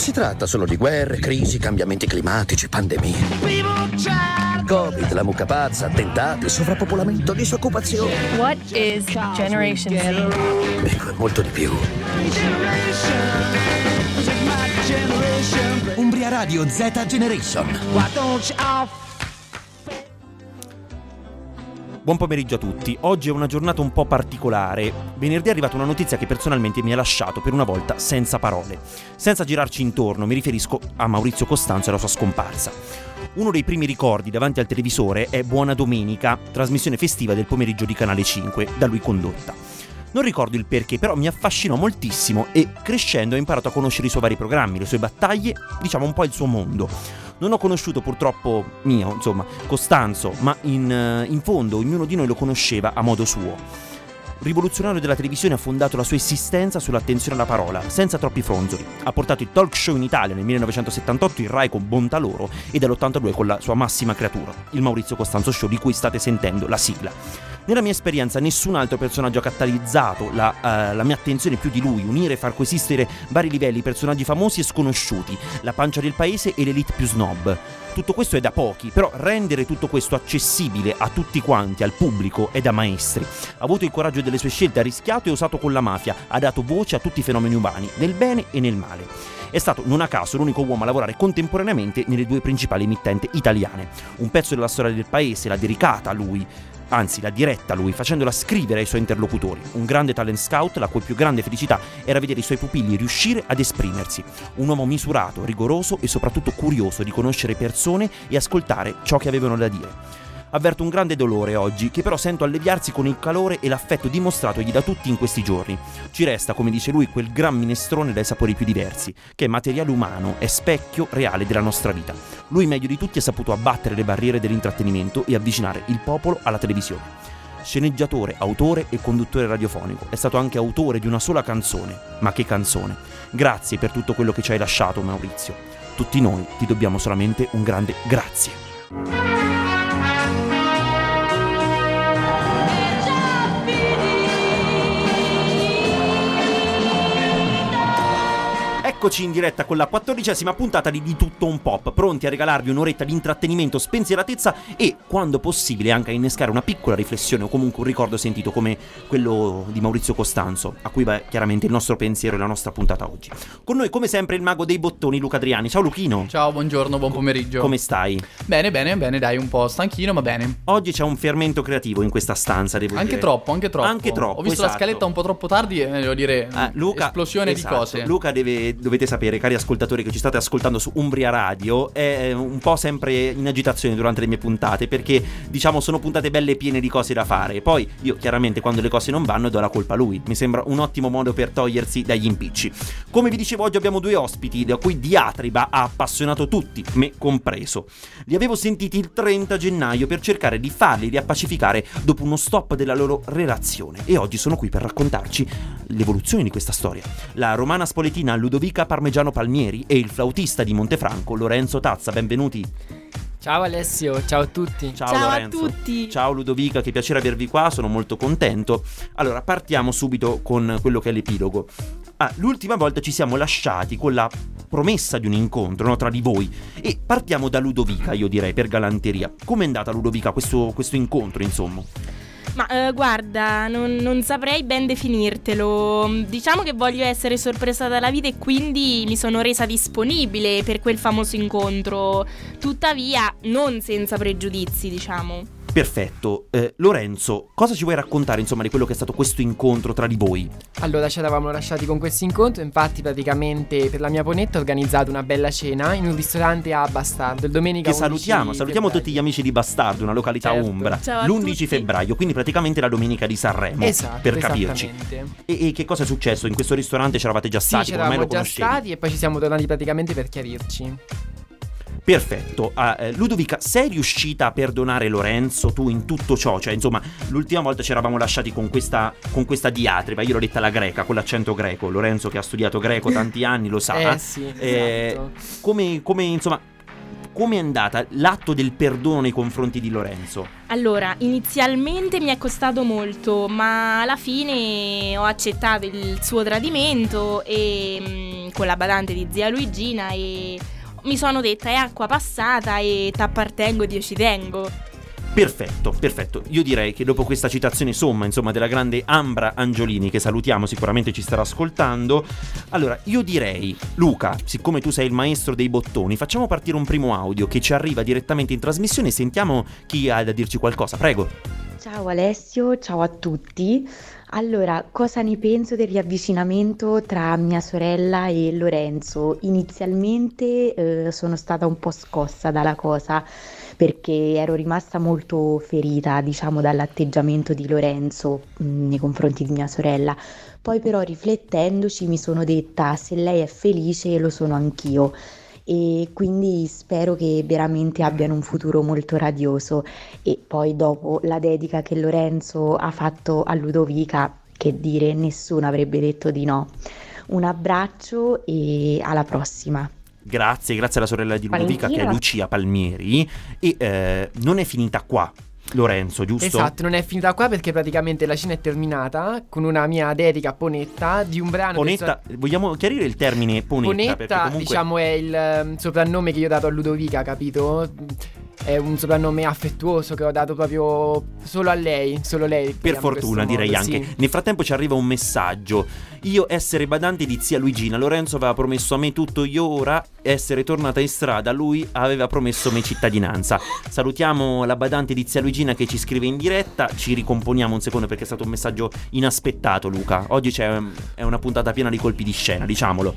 si tratta solo di guerre, crisi, cambiamenti climatici, pandemie. Covid, la mucca pazza, attentati, sovrappopolamento, disoccupazione. What is Generation Z? Ecco, è molto di più. Umbria Radio Z Generation. Buon pomeriggio a tutti. Oggi è una giornata un po' particolare. Venerdì è arrivata una notizia che personalmente mi ha lasciato per una volta senza parole. Senza girarci intorno, mi riferisco a Maurizio Costanzo e alla sua scomparsa. Uno dei primi ricordi davanti al televisore è Buona Domenica, trasmissione festiva del pomeriggio di Canale 5, da lui condotta. Non ricordo il perché, però mi affascinò moltissimo e crescendo ho imparato a conoscere i suoi vari programmi, le sue battaglie, diciamo un po' il suo mondo. Non ho conosciuto purtroppo mio, insomma, Costanzo, ma in, eh, in fondo ognuno di noi lo conosceva a modo suo rivoluzionario della televisione ha fondato la sua esistenza sull'attenzione alla parola, senza troppi fronzoli. Ha portato il talk show in Italia nel 1978, il Rai con Bontà Loro e dall'82 con la sua massima creatura, il Maurizio Costanzo Show di cui state sentendo la sigla. Nella mia esperienza nessun altro personaggio ha catalizzato la, uh, la mia attenzione più di lui, unire e far coesistere vari livelli, personaggi famosi e sconosciuti, la pancia del paese e l'elite più snob. Tutto questo è da pochi, però rendere tutto questo accessibile a tutti quanti, al pubblico, è da maestri. Ha avuto il coraggio delle sue scelte, ha rischiato e usato con la mafia, ha dato voce a tutti i fenomeni umani, nel bene e nel male. È stato, non a caso, l'unico uomo a lavorare contemporaneamente nelle due principali emittenti italiane. Un pezzo della storia del paese l'ha dedicata a lui, anzi l'ha diretta lui, facendola scrivere ai suoi interlocutori. Un grande talent scout, la cui più grande felicità era vedere i suoi pupilli riuscire ad esprimersi. Un uomo misurato, rigoroso e soprattutto curioso di conoscere persone e ascoltare ciò che avevano da dire. Avverto un grande dolore oggi, che però sento alleviarsi con il calore e l'affetto dimostratogli da tutti in questi giorni. Ci resta, come dice lui, quel gran minestrone dai sapori più diversi, che è materiale umano, è specchio reale della nostra vita. Lui meglio di tutti ha saputo abbattere le barriere dell'intrattenimento e avvicinare il popolo alla televisione. Sceneggiatore, autore e conduttore radiofonico. È stato anche autore di una sola canzone. Ma che canzone! Grazie per tutto quello che ci hai lasciato, Maurizio. Tutti noi ti dobbiamo solamente un grande grazie. Eccoci in diretta con la quattordicesima puntata di Di Tutto Un Pop, pronti a regalarvi un'oretta di intrattenimento, spensieratezza e, quando possibile, anche a innescare una piccola riflessione o comunque un ricordo sentito come quello di Maurizio Costanzo, a cui va chiaramente il nostro pensiero e la nostra puntata oggi. Con noi, come sempre, il mago dei bottoni, Luca Adriani. Ciao Luchino. Ciao, buongiorno, buon pomeriggio. Come stai? Bene, bene, bene, dai, un po' stanchino, ma bene. Oggi c'è un fermento creativo in questa stanza, devo anche dire. Troppo, anche troppo, Anche troppo. Ho visto esatto. la scaletta un po' troppo tardi e devo dire Ah, Luca, esplosione esatto. di cose. Luca deve, dovete sapere, cari ascoltatori che ci state ascoltando su Umbria Radio, è un po' sempre in agitazione durante le mie puntate perché diciamo sono puntate belle e piene di cose da fare. Poi io chiaramente quando le cose non vanno do la colpa a lui. Mi sembra un ottimo modo per togliersi dagli impicci. Come vi dicevo oggi abbiamo due ospiti da cui Diatriba ha appassionato tutti, me compreso. Li avevo sentiti il 30 gennaio per cercare di farli riappacificare dopo uno stop della loro relazione e oggi sono qui per raccontarci l'evoluzione di questa storia. La romana spoletina Ludovica Parmigiano Palmieri e il flautista di Montefranco Lorenzo Tazza, benvenuti. Ciao Alessio, ciao a tutti. Ciao, Ciao a tutti. Ciao Ludovica, che piacere avervi qua, sono molto contento. Allora, partiamo subito con quello che è l'epilogo. Ah, l'ultima volta ci siamo lasciati con la promessa di un incontro no, tra di voi e partiamo da Ludovica, io direi, per galanteria. Com'è andata Ludovica questo, questo incontro, insomma? Ma eh, guarda, non, non saprei ben definirtelo. Diciamo che voglio essere sorpresa dalla vita e quindi mi sono resa disponibile per quel famoso incontro. Tuttavia, non senza pregiudizi, diciamo. Perfetto. Eh, Lorenzo, cosa ci vuoi raccontare, insomma, di quello che è stato questo incontro tra di voi? Allora ci eravamo lasciati con questo incontro, infatti praticamente per la mia ponetta ho organizzato una bella cena in un ristorante a Bastardo il domenica Che 11 salutiamo, salutiamo febbraio. tutti gli amici di Bastardo, una località Certo. ombra. Ciao a L'11 tutti. febbraio, quindi praticamente la domenica di Sanremo. Esatto, per capirci. esattamente. E, e che cosa è successo? In questo ristorante c'eravate già Sì, stati, ci ormai lo già conoscevi. stati e poi ci siamo tornati praticamente per chiarirci. Perfetto. Eh, Ludovica, sei riuscita a perdonare Lorenzo tu in tutto ciò? Cioè, insomma, l'ultima volta ci eravamo lasciati con questa, con questa diatriba. Io l'ho detta alla greca, con l'accento greco. Lorenzo, che ha studiato greco tanti anni, lo sa. Eh sì, Eh, esatto. come, come, insomma, come è andata l'atto del perdono nei confronti di Lorenzo? Allora, inizialmente mi è costato molto, ma alla fine ho accettato il suo tradimento e mm, con la badante di zia Luigina e mi sono detta è acqua passata e t'appartengo ed io ci tengo. Perfetto, perfetto. Io direi che dopo questa citazione somma, insomma, della grande Ambra Angiolini, che salutiamo, sicuramente ci starà ascoltando. Allora, io direi, Luca, siccome tu sei il maestro dei bottoni, facciamo partire un primo audio che ci arriva direttamente in trasmissione e sentiamo chi ha da dirci qualcosa. Prego. Ciao Alessio, ciao a tutti. Allora, cosa ne penso del riavvicinamento tra mia sorella e Lorenzo? Inizialmente eh, sono stata un po' scossa dalla cosa perché ero rimasta molto ferita, diciamo, dall'atteggiamento di Lorenzo mh, mm, nei confronti di mia sorella. Poi però riflettendoci mi sono detta se lei è felice lo sono anch'io e quindi spero che veramente abbiano un futuro molto radioso e poi dopo la dedica che Lorenzo ha fatto a Ludovica, che dire, nessuno avrebbe detto di no. Un abbraccio e alla prossima. Grazie, grazie alla sorella di Ludovica che è Lucia Palmieri. E eh, non è finita qua. Lorenzo, giusto? Esatto, non è finita qua perché praticamente la cena è terminata con una mia dedica ponetta di un brano. Ponetta, so... vogliamo chiarire il termine ponetta? Ponetta, comunque... diciamo, è il um, soprannome che io ho dato a Ludovica, capito? È un soprannome affettuoso che ho dato proprio solo a lei, solo lei. Per fortuna direi modo, anche. Sì. Nel frattempo ci arriva un messaggio. Io essere badante di zia Luigina, Lorenzo aveva promesso a me tutto io ora essere tornata in strada, lui aveva promesso me cittadinanza. Salutiamo la badante di zia Luigina che ci scrive in diretta, ci ricomponiamo un secondo perché è stato un messaggio inaspettato Luca. Oggi c'è, è una puntata piena di colpi di scena, diciamolo.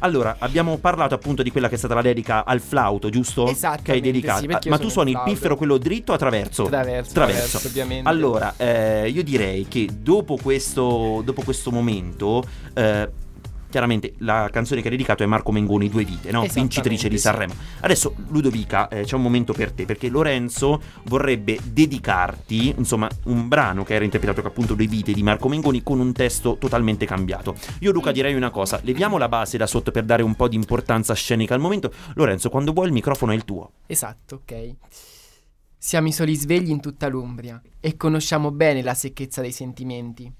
Allora, abbiamo parlato appunto di quella che è stata la dedica al flauto, giusto? Esatto. Che hai dedicato. Sì, Ma tu suoni il piffero quello dritto o attraverso? Traverso. Traverso. traverso ovviamente. Allora, eh, io direi che dopo questo, dopo questo momento. Eh, chiaramente la canzone che hai dedicato è Marco Mengoni Due Vite, no? vincitrice di Sanremo. Adesso Ludovica, eh, c'è un momento per te perché Lorenzo vorrebbe dedicarti, insomma, un brano che era interpretato appunto Due Vite di Marco Mengoni con un testo totalmente cambiato. Io Luca direi una cosa, leviamo la base da sotto per dare un po' di importanza scenica al momento. Lorenzo, quando vuoi il microfono è il tuo. Esatto, ok. Siamo i soli svegli in tutta l'Umbria e conosciamo bene la secchezza dei sentimenti.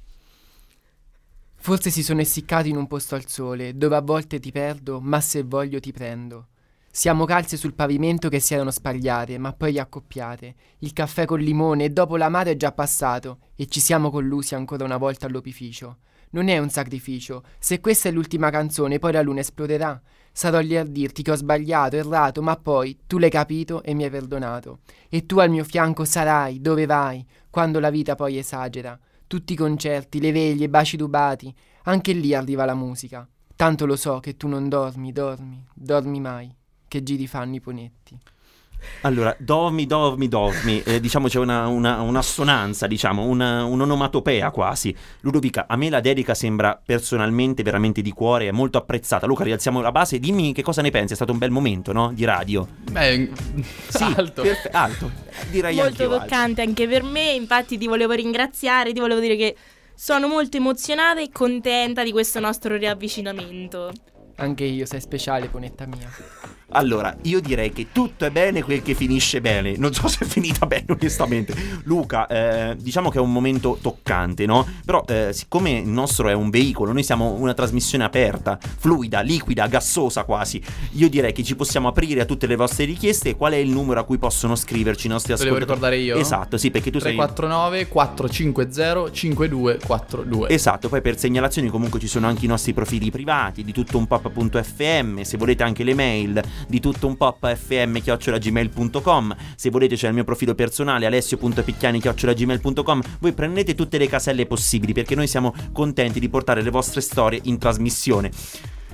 Forse si sono essiccati in un posto al sole, dove a volte ti perdo, ma se voglio ti prendo. Siamo calze sul pavimento che si erano spagliate, ma poi accoppiate. Il caffè col limone e dopo l'amato è già passato, e ci siamo collusi ancora una volta all'opificio. Non è un sacrificio. Se questa è l'ultima canzone, poi la luna esploderà. Sarò lì a dirti che ho sbagliato, errato, ma poi tu l'hai capito e mi hai perdonato. E tu al mio fianco sarai, dove vai, quando la vita poi esagera tutti i concerti, le veglie, i baci rubati, anche lì arriva la musica. Tanto lo so che tu non dormi, dormi, dormi mai, che giri fanno i ponetti. Allora, dormi, dormi, dormi, eh, diciamo c'è una, una, un'assonanza, diciamo, una, un'onomatopea quasi. Ludovica, a me la dedica sembra personalmente veramente di cuore, è molto apprezzata. Luca, rialziamo la base, dimmi che cosa ne pensi, è stato un bel momento, no? Di radio. Beh, sì, alto. Perfe- alto, direi Molto toccante alto. anche per me, infatti ti volevo ringraziare, ti volevo dire che sono molto emozionata e contenta di questo nostro riavvicinamento. Anche io, sei speciale, ponetta mia. Allora, io direi che tutto è bene quel che finisce bene. Non so se è finita bene, onestamente. Luca, eh, diciamo che è un momento toccante, no? Però, eh, siccome il nostro è un veicolo, noi siamo una trasmissione aperta, fluida, liquida, gassosa quasi. Io direi che ci possiamo aprire a tutte le vostre richieste. Qual è il numero a cui possono scriverci i nostri ascoltatori? Devo ricordare io? Esatto, sì, perché tu 349 sei 450 5242. Esatto, poi per segnalazioni comunque ci sono anche i nostri profili privati di tutto un pop.fm, se volete anche le mail di tutto un pop fm-gmail.com se volete c'è il mio profilo personale alessio.picchiani-gmail.com voi prendete tutte le caselle possibili perché noi siamo contenti di portare le vostre storie in trasmissione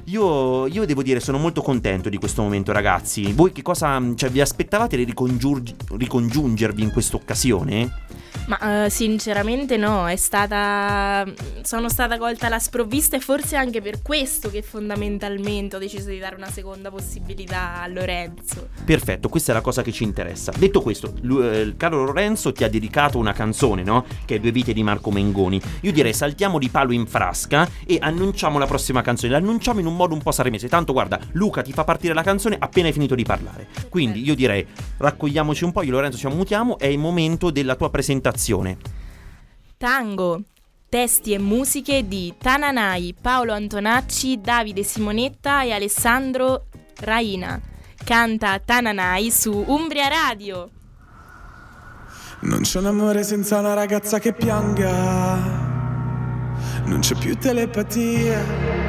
io, io, devo dire, sono molto contento di questo momento, ragazzi. Voi che cosa. Cioè, vi aspettavate di ricongiungervi in questa occasione? Ma uh, sinceramente no, è stata. Sono stata colta alla sprovvista e forse anche per questo che fondamentalmente ho deciso di dare una seconda possibilità a Lorenzo. Perfetto, questa è la cosa che ci interessa. Detto questo, lui, eh, il caro Lorenzo ti ha dedicato una canzone, no? Che è Due vite di Marco Mengoni. Io direi saltiamo di palo in frasca e annunciamo la prossima canzone. L'annunciamo in un modo un po' saremese. Tanto guarda, Luca ti fa partire la canzone appena hai finito di parlare. Quindi io direi raccogliamoci un po', io Lorenzo ci ammutiamo, è il momento della tua presentazione. Tango. Testi e musiche di Tananai, Paolo Antonacci, Davide Simonetta e Alessandro Raina. Canta Tananai su Umbria Radio. Non c'è un amore senza una ragazza che pianga. Non c'è più telepatia.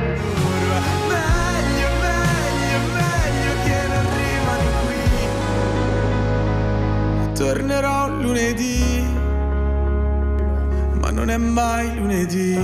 Tornerò lunedì, ma non è mai lunedì.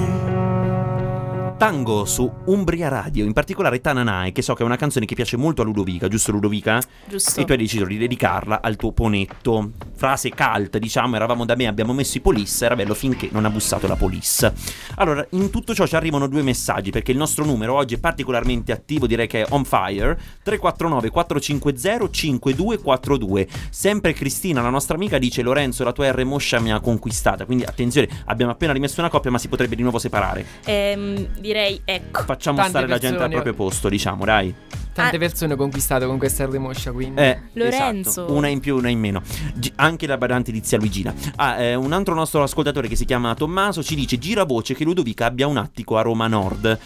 Tango su Umbria Radio, in particolare Tananai, che so che è una canzone che piace molto a Ludovica, giusto Ludovica? Giusto. E tu hai deciso di dedicarla al tuo ponetto. Frase cult, diciamo, eravamo da me, abbiamo messo i police, era bello finché non ha bussato la police. Allora, in tutto ciò ci arrivano due messaggi, perché il nostro numero oggi è particolarmente attivo, direi che è on fire, 349 450 5242. Sempre Cristina, la nostra amica, dice Lorenzo, la tua R moscia mi ha conquistata, quindi attenzione, abbiamo appena rimesso una coppia, ma si potrebbe di nuovo separare. Ehm, direi ecco. Facciamo Tante stare la gente al persone- proprio posto, diciamo, dai. Tante Ah. persone ho conquistato con questa R moscia, quindi. Eh, Lorenzo. esatto. Una in più, una in meno. Gi- anche la badante di zia Luigina. Ah, eh, un altro nostro ascoltatore che si chiama Tommaso ci dice: Gira voce che Ludovica abbia un attico a Roma Nord.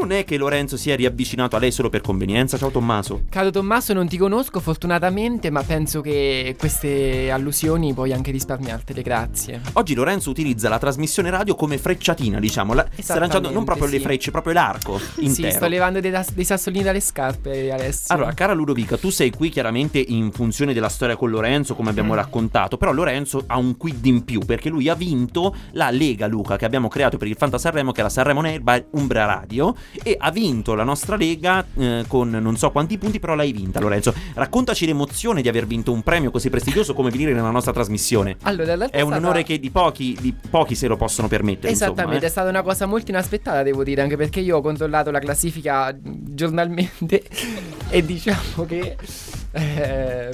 Non è che Lorenzo si è riavvicinato a lei solo per convenienza? Ciao Tommaso. Caro Tommaso, non ti conosco fortunatamente, ma penso che queste allusioni puoi anche risparmiartele, grazie. Oggi Lorenzo utilizza la trasmissione radio come frecciatina, diciamo. La- sta lanciando non proprio le sì. frecce, proprio l'arco intero. Sì, sto levando dei, dei sassolini dalle scarpe, Alessio. Allora, cara Ludovica, tu sei qui chiaramente in funzione della storia con Lorenzo, come abbiamo Mm. raccontato, però Lorenzo ha un quid in più, perché lui ha vinto la Lega Luca che abbiamo creato per il Fanta Sanremo, che è la Sanremo Nair by Umbra Radio, e ha vinto la nostra Lega eh, con non so quanti punti, però l'hai vinta Lorenzo. Raccontaci l'emozione di aver vinto un premio così prestigioso come venire nella nostra trasmissione. Allora, È un stata- onore che di pochi, di pochi se lo possono permettere. Esattamente, insomma, è stata una cosa molto inaspettata, devo dire, anche perché io ho controllato la classifica giornalmente e diciamo che eh,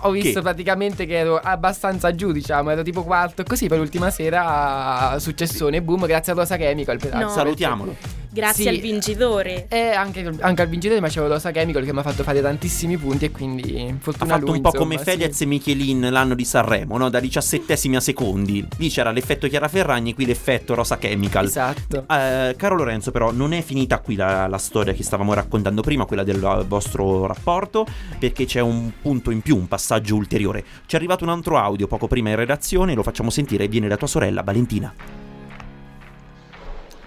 ho visto Che? praticamente che ero abbastanza giù, diciamo, ero tipo quarto così per l'ultima sera successone, boom, grazie a Rosa Chemical. No. Salutiamolo. Grazie Sì. al vincitore. E anche, anche al vincitore ma c'avevo Rosa Chemical che mi ha fatto fare tantissimi punti e quindi Ha fortuna fatto lui, un po' insomma, come sì. Fedez e Michelin l'anno di Sanremo, no? Da diciassettesimi a secondi. Lì c'era l'effetto Chiara Ferragni, qui l'effetto Rosa Chemical. Esatto. Eh, caro Lorenzo, però, non è finita qui la, la storia che stavamo raccontando prima, quella del eh, vostro rapporto, perché c'è un punto in più, un passaggio ulteriore. Ci è arrivato un altro audio poco prima in redazione, lo facciamo sentire e viene da tua sorella Valentina.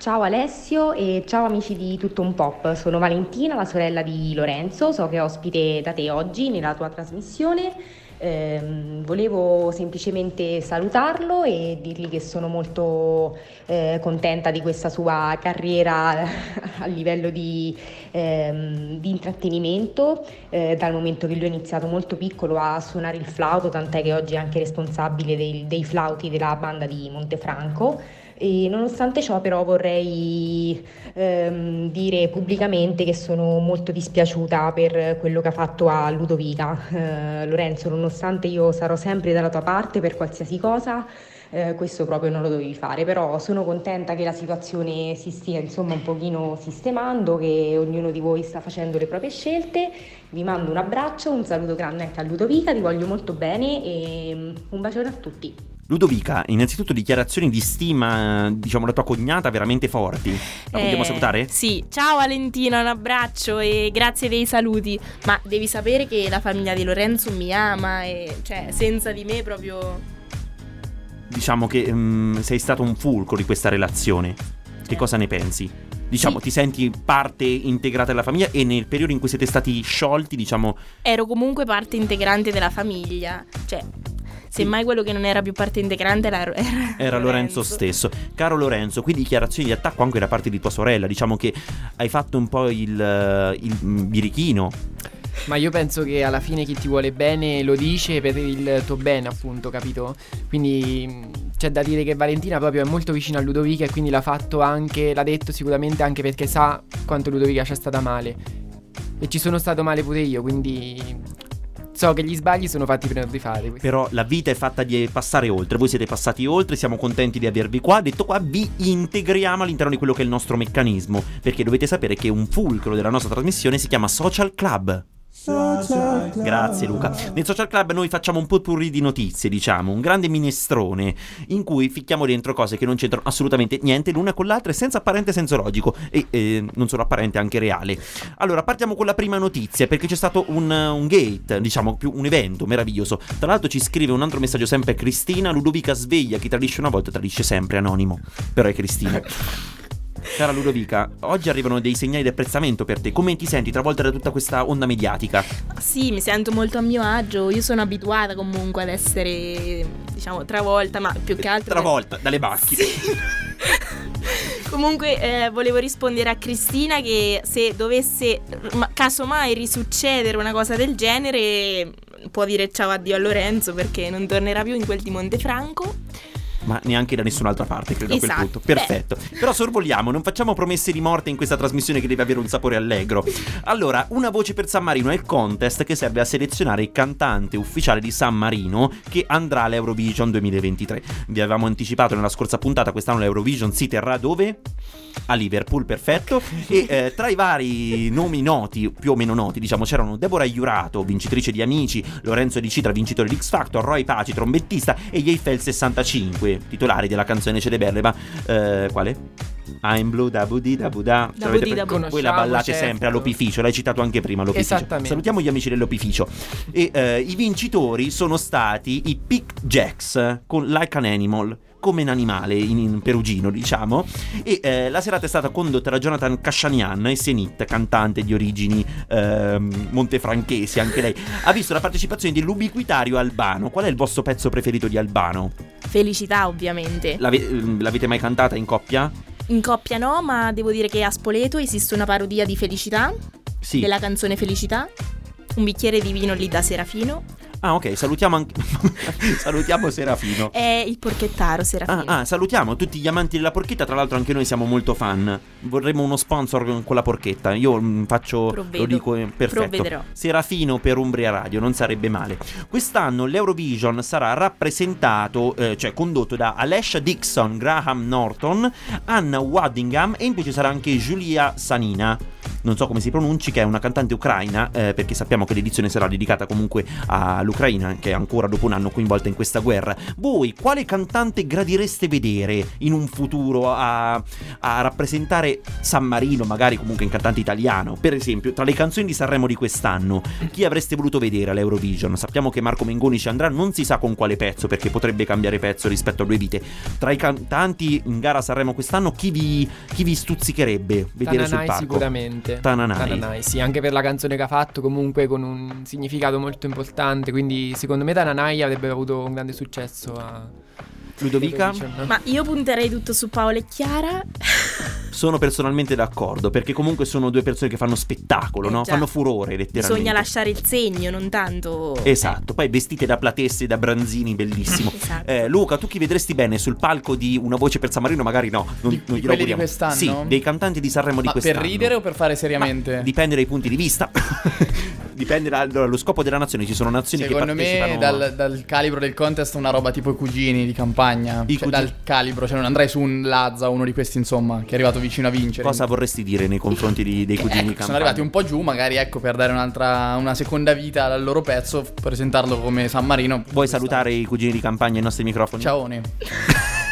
Ciao Alessio e ciao amici di Tutto un Pop, sono Valentina, la sorella di Lorenzo, so che è ospite da te oggi nella tua trasmissione. Ehm, volevo semplicemente salutarlo e dirgli che sono molto eh, contenta di questa sua carriera a livello di, ehm, di intrattenimento, eh, dal momento che lui ha iniziato molto piccolo a suonare il flauto, tant'è che oggi è anche responsabile dei, dei flauti della banda di Montefranco. E nonostante ciò però vorrei ehm, dire pubblicamente che sono molto dispiaciuta per quello che ha fatto a Ludovica. Eh, Lorenzo, nonostante io sarò sempre dalla tua parte per qualsiasi cosa, eh, questo proprio non lo dovevi fare, però sono contenta che la situazione si stia insomma un pochino sistemando, che ognuno di voi sta facendo le proprie scelte. Vi mando un abbraccio, un saluto grande anche a Ludovica, ti voglio molto bene e mm, un bacione a tutti. Ludovica, innanzitutto dichiarazioni di stima, diciamo, la tua cognata veramente forti. La vogliamo Eh, salutare? Sì, ciao Valentina, un abbraccio e grazie dei saluti. Ma devi sapere che la famiglia di Lorenzo mi ama e cioè senza di me proprio Diciamo che mm, sei stato un fulcro di questa relazione. Che cosa ne pensi? Diciamo, Sì. ti senti parte integrata della famiglia e nel periodo in cui siete stati sciolti, diciamo, ero comunque parte integrante della famiglia. Cioè, semmai quello che non era più parte integrante era, era, era Lorenzo stesso. Caro Lorenzo, qui dichiarazioni di attacco anche da parte di tua sorella. Diciamo che hai fatto un po' il, il mm, birichino. Ma io penso che alla fine chi ti vuole bene lo dice per il tuo bene, appunto, capito? Quindi c'è da dire che Valentina proprio è molto vicina a Ludovica e quindi l'ha fatto anche, l'ha detto sicuramente anche perché sa quanto Ludovica c'è stata male. E ci sono stato male pure io, quindi so che gli sbagli sono fatti per non rifare. Però la vita è fatta di passare oltre. Voi siete passati oltre, siamo contenti di avervi qua. Detto qua, vi integriamo all'interno di quello che è il nostro meccanismo. Perché dovete sapere che un fulcro della nostra trasmissione si chiama Social Club. Grazie Luca. Nel social club noi facciamo un potpourri di notizie, diciamo, un grande minestrone in cui ficchiamo dentro cose che non c'entrano assolutamente niente l'una con l'altra e senza apparente senso logico e eh, non solo apparente anche reale. Allora partiamo con la prima notizia perché c'è stato un, un gate, diciamo più un evento meraviglioso. Tra l'altro ci scrive un altro messaggio sempre Cristina, Ludovica sveglia, chi tradisce una volta tradisce sempre anonimo. Però è Cristina. Cara Ludovica, oggi arrivano dei segnali di apprezzamento per te. Come ti senti travolta da tutta questa onda mediatica? Sì, mi sento molto a mio agio. Io sono abituata comunque ad essere, diciamo, travolta, ma più che altro. Travolta dalle macchine. Sì. Comunque eh, volevo rispondere a Cristina che se dovesse ma, casomai risuccedere una cosa del genere può dire ciao addio a Lorenzo perché non tornerà più in quel di Montefranco ma neanche da nessun'altra parte, credo esatto. a quel esatto. punto. Perfetto. Beh. Però sorvoliamo, non facciamo promesse di morte in questa trasmissione che deve avere un sapore allegro. Allora, una voce per San Marino è il contest che serve a selezionare il cantante ufficiale di San Marino che andrà all'Eurovision 2023. Vi avevamo anticipato nella scorsa puntata, quest'anno l'Eurovision si terrà dove? A Liverpool, perfetto. E eh, tra i vari nomi noti, più o meno noti, diciamo, c'erano Deborah Iurato, vincitrice di Amici, Lorenzo Di Citra, vincitore di X Factor, Roy Paci, trombettista e gli Eiffel 65 titolari della canzone celeberrima. Eh, quale? I'm blue da budi da buda. Da budi da buda. Voi la ballate certo. sempre all'opificio, l'hai citato anche prima all'opificio. Esattamente. Salutiamo gli amici dell'opificio. E eh, i vincitori sono stati i Pick Jacks con Like an Animal come un animale in, in perugino, diciamo. E eh, la serata è stata condotta da Jonathan Cascianian, Essenit, cantante di origini eh, montefranchesi, anche lei. Ha visto la partecipazione dell'ubiquitario Albano. Qual è il vostro pezzo preferito di Albano? Felicità, ovviamente. L'ave- l'avete mai cantata in coppia? In coppia no, ma devo dire che a Spoleto esiste una parodia di Felicità. Sì. Della canzone Felicità. Un bicchiere di vino lì da Serafino. Ah, ok, salutiamo anche. salutiamo Serafino. È il porchettaro Serafino. Ah, ah, salutiamo tutti gli amanti della porchetta. Tra l'altro, anche noi siamo molto fan. Vorremmo uno sponsor con la porchetta. Io mh, mm, faccio. Provvedo. Lo dico eh, perfetto. Provvederò. Serafino per Umbria Radio, non sarebbe male. Quest'anno l'Eurovision sarà rappresentato, eh, cioè condotto da Alessia Dixon, Graham Norton, Anna Waddingham e in più ci sarà anche Giulia Sanina non so come si pronunci, che è una cantante ucraina, eh, perché sappiamo che l'edizione sarà dedicata comunque all'Ucraina, che è ancora dopo un anno coinvolta in questa guerra. Voi quale cantante gradireste vedere in un futuro a, a rappresentare San Marino, magari comunque un cantante italiano? Per esempio, tra le canzoni di Sanremo di quest'anno, chi avreste voluto vedere all'Eurovision? Sappiamo che Marco Mengoni ci andrà, non si sa con quale pezzo, perché potrebbe cambiare pezzo rispetto a due vite. Tra i cantanti in gara a Sanremo quest'anno, chi vi, chi vi stuzzicherebbe vedere Tananai sul palco? sicuramente. Tananai. Tananai, sì, anche per la canzone che ha fatto, comunque con un significato molto importante. Quindi, secondo me, Tananai avrebbe avuto un grande successo a. Ludovica? Ma io punterei tutto su Paola e Chiara. Sono personalmente d'accordo, perché comunque sono due persone che fanno spettacolo, Eh no? Fanno furore, letteralmente. Bisogna lasciare il segno, non tanto. Esatto, poi vestite da platesse e da branzini, bellissimo. Esatto. Eh, Luca, tu chi vedresti bene sul palco di Una voce per San Marino? Magari no, non, Di- non di glielo di auguriamo. quest'anno? Sì, dei cantanti di Sanremo di Ma quest'anno. per ridere o per fare seriamente? Dipende dai punti di vista. Dipende da- allora, lo scopo della nazione. Ci sono nazioni Secondo che me partecipano. dal, dal calibro del contest una roba tipo i cugini di campagna. I Cioè, cugini- dal calibro, cioè non andrei su un Lazza, uno di questi insomma, che è arrivato vicino a vincere. Cosa vorresti dire nei confronti di- dei cugini Ecco, di sono arrivati un po' giù, magari ecco per dare un'altra, una seconda vita al loro pezzo, presentarlo come San Marino. Vuoi salutare i cugini di campagna ai nostri microfoni? Ciaone.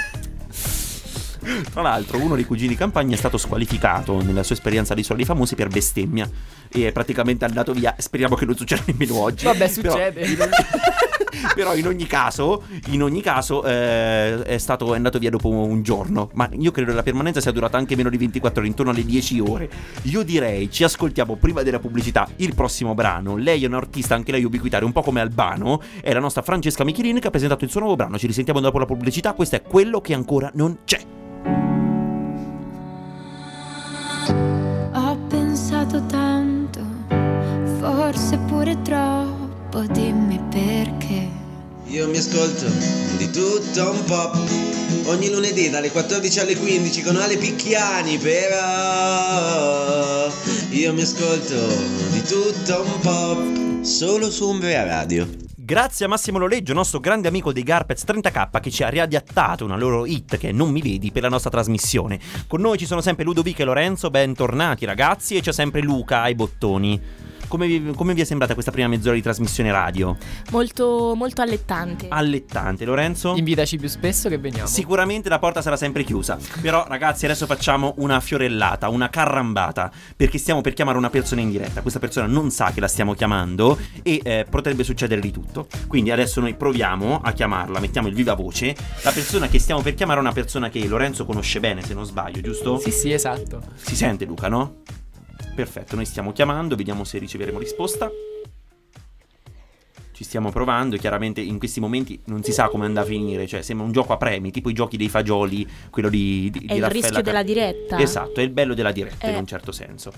Tra l'altro, uno dei cugini di campagna è stato squalificato nella sua esperienza di Soli Famosi per bestemmia. E è praticamente andato via. Speriamo che non succeda nemmeno oggi. Vabbè, succede. Però in ogni caso, in ogni caso eh, è, stato, è andato via dopo un giorno. Ma io credo che la permanenza sia durata anche meno di 24 ore, intorno alle 10 ore. Io direi, ci ascoltiamo prima della pubblicità il prossimo brano. Lei è un'artista, anche lei ubiquitaria, un po' come Albano. È la nostra Francesca Michelin che ha presentato il suo nuovo brano. Ci risentiamo dopo la pubblicità. Questo è quello che ancora non c'è. Mi ascolto di tutto un po'. Ogni lunedì dalle 14 alle 15 con Ale Picchiani, però. Io mi ascolto di tutto un po'. Solo su Umbria Radio. Grazie a Massimo Loleggio, nostro grande amico dei Garpets 30k, che ci ha riadattato una loro hit che Non mi vedi per la nostra trasmissione. Con noi ci sono sempre Ludovica e Lorenzo, bentornati ragazzi, e c'è sempre Luca ai bottoni. Come vi, come vi è sembrata questa prima mezz'ora di trasmissione radio? Molto, molto allettante. Allettante, Lorenzo? Invitaci più spesso che veniamo. Sicuramente la porta sarà sempre chiusa. Però, ragazzi, adesso facciamo una fiorellata, una carrambata. Perché stiamo per chiamare una persona in diretta. Questa persona non sa che la stiamo chiamando e eh, potrebbe succedere di tutto. Quindi adesso noi proviamo a chiamarla, mettiamo il viva voce. La persona che stiamo per chiamare è una persona che Lorenzo conosce bene, se non sbaglio, giusto? Sì, sì, esatto. Si sente, Luca, no? Perfetto, noi stiamo chiamando, vediamo se riceveremo risposta. Ci stiamo provando, chiaramente in questi momenti non si sa come andrà a finire, cioè sembra un gioco a premi, tipo i giochi dei fagioli, quello di, di, È di il Raffaella rischio Car- della diretta. Esatto, è il bello della diretta in Eh. un certo senso.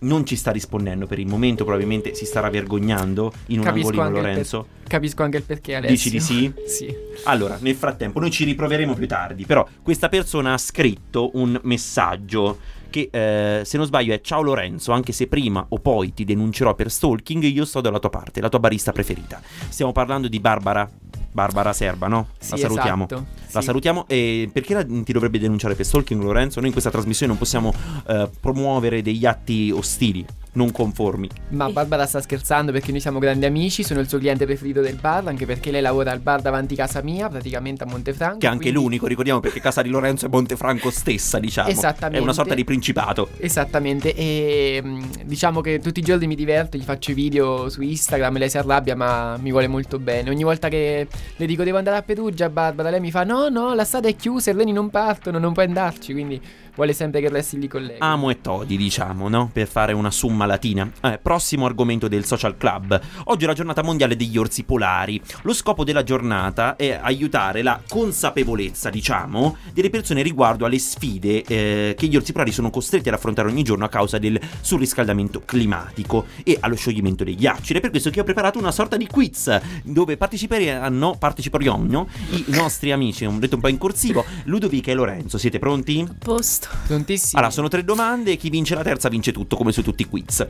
Non ci sta rispondendo per il momento, probabilmente si starà vergognando in un Capisco angolino Lorenzo. per- capisco anche il perché Alessio. Dici di sì? sì. Allora, nel frattempo, noi ci riproveremo più tardi. Però, questa persona ha scritto un messaggio che, eh, se non sbaglio, è Ciao Lorenzo, anche se prima o poi ti denuncerò per stalking, io sto dalla tua parte, la tua barista preferita. Stiamo parlando di Barbara. Barbara Serba, no? Sì, la salutiamo. esatto, La sì. salutiamo. E perché la- ti dovrebbe denunciare per stalking, Lorenzo? Noi in questa trasmissione non possiamo eh, promuovere degli atti ostili, non conformi. Ma Barbara sta scherzando perché noi siamo grandi amici, sono il suo cliente preferito del bar, anche perché lei lavora al bar davanti casa mia, praticamente a Montefranco. Che è anche quindi- l'unico, ricordiamo, perché casa di Lorenzo è Montefranco stessa, diciamo. Esattamente. È una sorta di principato. Esattamente, e mm, diciamo che tutti i giorni mi diverto, gli faccio i video su Instagram, lei si arrabbia ma mi vuole molto bene. Ogni volta che le dico devo andare a Perugia, Barbara, lei mi fa no, no, la strada è chiusa, i treni non partono, non puoi andarci, quindi vuole sempre che resti lì con lei. Amo e Todi, diciamo, no? Per fare una summa latina. Eh, prossimo argomento del social club. Oggi è la giornata mondiale degli orsi polari. Lo scopo della giornata è aiutare la consapevolezza, diciamo, delle persone riguardo alle sfide eh, che gli orsi polari sono costretti ad affrontare ogni giorno a causa del surriscaldamento climatico e allo scioglimento dei ghiacci. Ed è per questo che ho preparato una sorta di quiz dove parteciperanno, parteciperanno i nostri amici, ho detto un po' in corsivo, Ludovica e Lorenzo. Siete pronti? Posto. Prontissimo. Allora, sono tre domande e chi vince la terza vince tutto, come su tutti i quiz.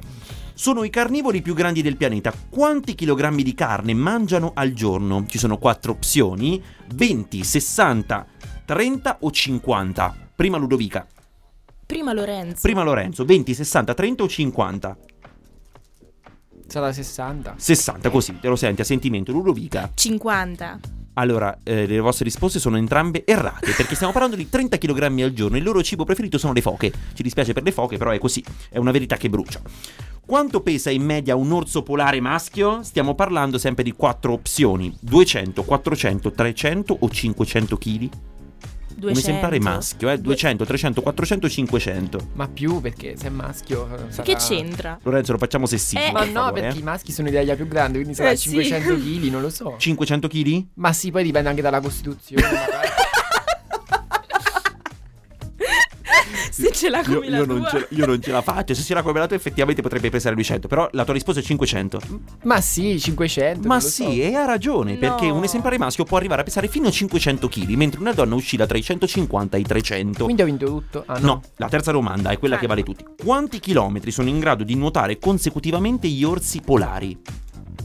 Sono i carnivori più grandi del pianeta. Quanti chilogrammi di carne mangiano al giorno? Ci sono quattro opzioni: 20, 60, 30 o 50. Prima Ludovica, Prima Lorenzo. prima Lorenzo, 20, 60, 30 o 50? Sarà 60. 60, così, te lo senti a sentimento. Ludovica. 50. Allora, eh, le vostre risposte sono entrambe errate, perché stiamo parlando di 30 kg al giorno il loro cibo preferito sono le foche. Ci dispiace per le foche, però è così, è una verità che brucia. Quanto pesa in media un orso polare maschio? Stiamo parlando sempre di quattro opzioni: 200, 400, 300 o 500 kg? 200. Come sembrare maschio, eh? 200, 300, 400, 500. Ma più perché se è maschio eh, sarà... Che c'entra? Lorenzo, lo facciamo sessivo. Eh. Ma no, favore, perché eh. i maschi sono di taglia più grande, quindi sarà Eh, sì. 500 kg, non lo so. 500 kg? Ma sì, poi dipende anche dalla Costituzione. Se ce l'ha come Io, la io non tua. ce, io non ce la faccio. Se si era come la tua, effettivamente potrebbe pesare 200. Però la tua risposta è 500. Ma sì, 500. Ma non sì, so. e ha ragione, No. perché un esemplare maschio può arrivare a pesare fino a 500 kg, mentre una donna oscilla tra i 150 e i 300. Quindi ho vinto tutto. Ah, no. No, la terza domanda è quella che vale tutti. Quanti chilometri sono in grado di nuotare consecutivamente gli orsi polari?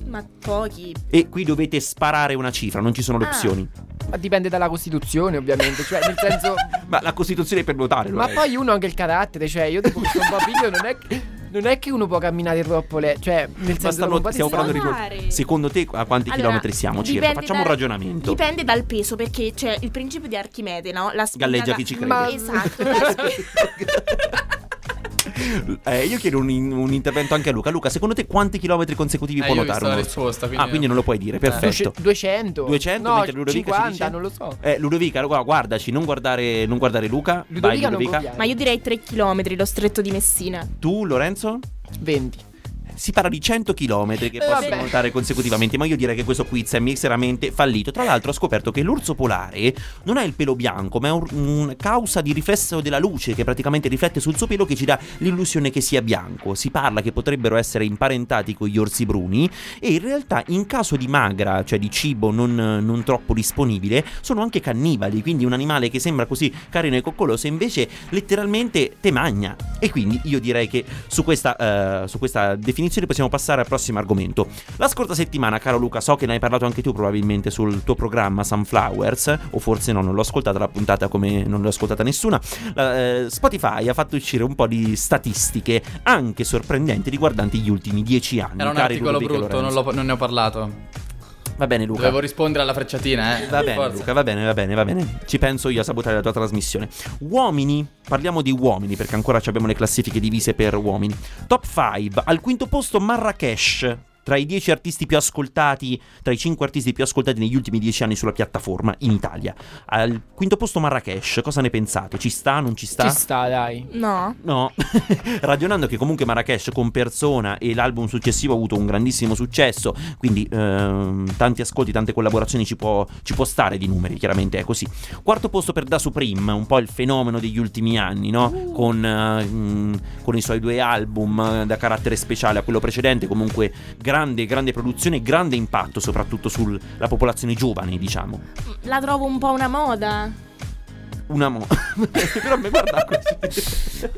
Ma pochi. E qui dovete sparare una cifra, non ci sono le Ah. opzioni. Ma dipende dalla Costituzione, ovviamente. Cioè, nel senso. Ma la Costituzione è per nuotare, ma Lorenzo. poi uno ha anche il carattere. Cioè, io dopo che sono un po' piccolo non è che. Non è che uno può camminare troppo le... Cioè, nel senso un stiamo parlando di. Secondo te a quanti Allora, chilometri siamo circa? Facciamo un dal- ragionamento. Dipende dal peso, perché c'è il principio di Archimede, no? La spina Galleggia da- chi ci crede. Ma- Esatto. la Eh, io chiedo un, un intervento anche a Luca. Luca, secondo te quanti chilometri consecutivi Eh, può ho un la orso? risposta, quindi- Ah, quindi non lo puoi dire, perfetto. Duece- 200. 200 no, mentre Ludovica ci 50, dice? non lo so. Eh, Ludovica, gu- guardaci, non guardare, non guardare Luca. Vai, Ludovica non Ludovica. Ma io direi 3 km, lo stretto di Messina. Tu, Lorenzo? 20. Si parla di 100 km che possono vabbè. nuotare consecutivamente, ma io direi che questo quiz è miseramente fallito. Tra l'altro ho scoperto che l'orso polare non ha il pelo bianco, ma è un, un causa di riflesso della luce che praticamente riflette sul suo pelo che ci dà l'illusione che sia bianco. Si parla che potrebbero essere imparentati con gli orsi bruni e in realtà in caso di magra, cioè di cibo non, non troppo disponibile, sono anche cannibali, quindi un animale che sembra così carino e coccoloso invece letteralmente te magna. E quindi io direi che su questa, eh, su questa definizione definizioni, possiamo passare al prossimo argomento. La scorsa settimana, caro Luca, so che ne hai parlato anche tu probabilmente sul tuo programma Sunflowers, o forse no, non l'ho ascoltata la puntata come non l'ho ascoltata nessuna. La, eh, Spotify ha fatto uscire un po' di statistiche anche sorprendenti riguardanti gli ultimi dieci anni. Era un articolo brutto, non, non ne ho parlato. Va bene Luca. Dovevo rispondere alla frecciatina, eh. Va bene Forza. Luca, va bene, va bene, va bene. Ci penso io a sabotare la tua trasmissione. Uomini, parliamo di uomini perché ancora ci abbiamo le classifiche divise per uomini. Top 5, al quinto posto Marrakesh. Tra i 10 artisti più ascoltati, tra i 5 artisti più ascoltati negli ultimi 10 anni sulla piattaforma in Italia. Al quinto posto Marrakesh, cosa ne pensate? Ci sta, non ci sta? Ci sta, dai. No. No, ragionando che comunque Marrakesh con Persona e l'album successivo ha avuto un grandissimo successo, quindi ehm, tanti ascolti, tante collaborazioni ci può, ci può stare di numeri, chiaramente è così. Quarto posto per Da Supreme, un po' il fenomeno degli ultimi anni, no? Con, eh, mm, con i suoi due album eh, da carattere speciale a quello precedente, comunque grande, grande produzione e grande impatto soprattutto sulla popolazione giovane, diciamo. La trovo un po' una moda. Una mo... Però mi guarda così.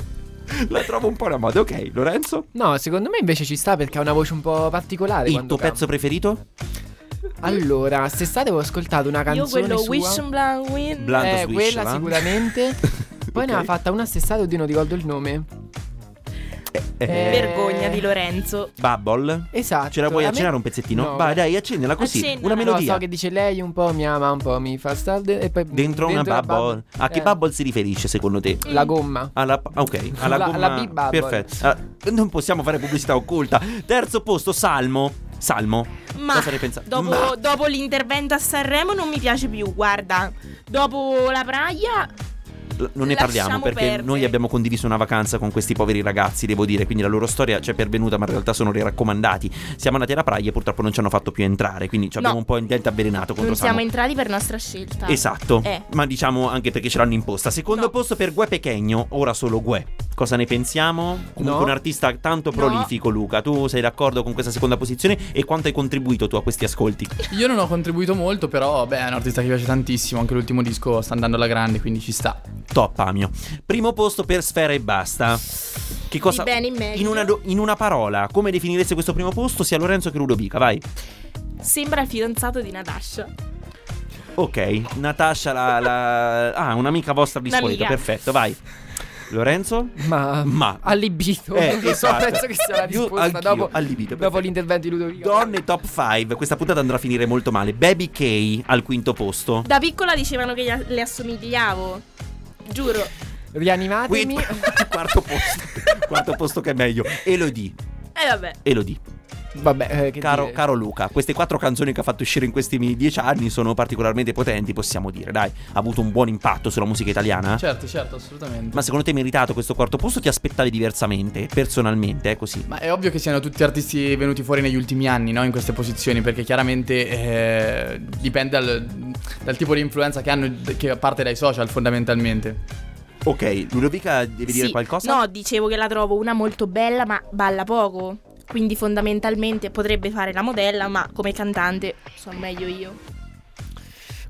La trovo un po' una moda. Ok, Lorenzo? No, secondo me invece ci sta perché ha una voce un po' particolare. Il tuo pezzo preferito? canta. Allora, quest'estate avevo ascoltato una Io canzone quello sua. Wish and Blind Wind. Blanco eh, Swish, quella va? sicuramente. Poi ne Ok. ha fatta una stessata, oddio, non ricordo il nome. Eh, Vergogna di Lorenzo. Bubble? Esatto. Ce la vuoi a me- accennare un pezzettino? No. Vai, dai, accendila così. Accendila. Una No, No, melodia. so che dice lei un po' mi ama, un po' mi fa stare de- e poi Dentro, una la bubble. A che Eh, bubble si riferisce secondo te? La gomma. Alla, ah, ok, alla La- gomma. la B-bubble. Perfetto. Ah, non possiamo fare pubblicità occulta. Terzo posto, Salmo. Salmo. Ma Cosa ne pensa- dopo, Ma- dopo l'intervento a Sanremo non mi piace più. Guarda, dopo la praia. Non ne parliamo Lasciamo perché perdere. noi abbiamo condiviso una vacanza con questi poveri ragazzi, devo dire, quindi la loro storia ci è pervenuta, ma in realtà sono dei raccomandati. Siamo andati alla praia e purtroppo non ci hanno fatto più entrare, quindi ci abbiamo No. un po' dente avvelenato contro Non siamo Salmo. entrati per nostra scelta. Esatto, Eh. ma diciamo anche perché ce l'hanno imposta. Secondo No. posto per Gue Pechegno, ora solo Gue. Cosa ne pensiamo? Comunque No. un artista tanto No. prolifico, Luca. Tu sei d'accordo con questa seconda posizione e quanto hai contribuito tu a questi ascolti? Io non ho contribuito molto, però, beh, è un artista che piace tantissimo. Anche l'ultimo disco sta andando alla grande, quindi ci sta. Top, Amio. Primo posto per Sfera e basta. Che cosa? Di bene in meglio. in, una, do- in una parola, come definireste questo primo posto sia Lorenzo che Ludovica? Vai. Sembra il fidanzato di Natasha. Ok, Natascia la, la- Ah, un'amica vostra di solito, perfetto, vai. Lorenzo? Ma, Ma. allibito. Eh, Non so, esatto. penso che sia la Io risposta dopo, allibito, dopo l'intervento di Ludovico. Donne top 5. Questa puntata andrà a finire molto male. Baby K al quinto posto. Da piccola dicevano che le assomigliavo. Giuro. Rianimatemi. Quarto posto. quarto posto che è meglio. Elodie. E vabbè. Elodie. Vabbè, eh, che Caro, dire. caro Luca, queste quattro canzoni che ha fatto uscire in questi dieci anni sono particolarmente potenti, possiamo dire. Dai, ha avuto un buon impatto sulla musica italiana. Certo, certo, assolutamente. Ma secondo te è meritato questo quarto posto? Ti aspettavi diversamente? Personalmente, è così. Ma è ovvio che siano tutti artisti venuti fuori negli ultimi anni, no? In queste posizioni, perché chiaramente eh, dipende dal, dal tipo di influenza che hanno, che parte dai social fondamentalmente. Ok, Ludovica devi dire Sì. qualcosa? No, dicevo che la trovo una molto bella, ma balla poco. Quindi fondamentalmente potrebbe fare la modella, ma come cantante so meglio io.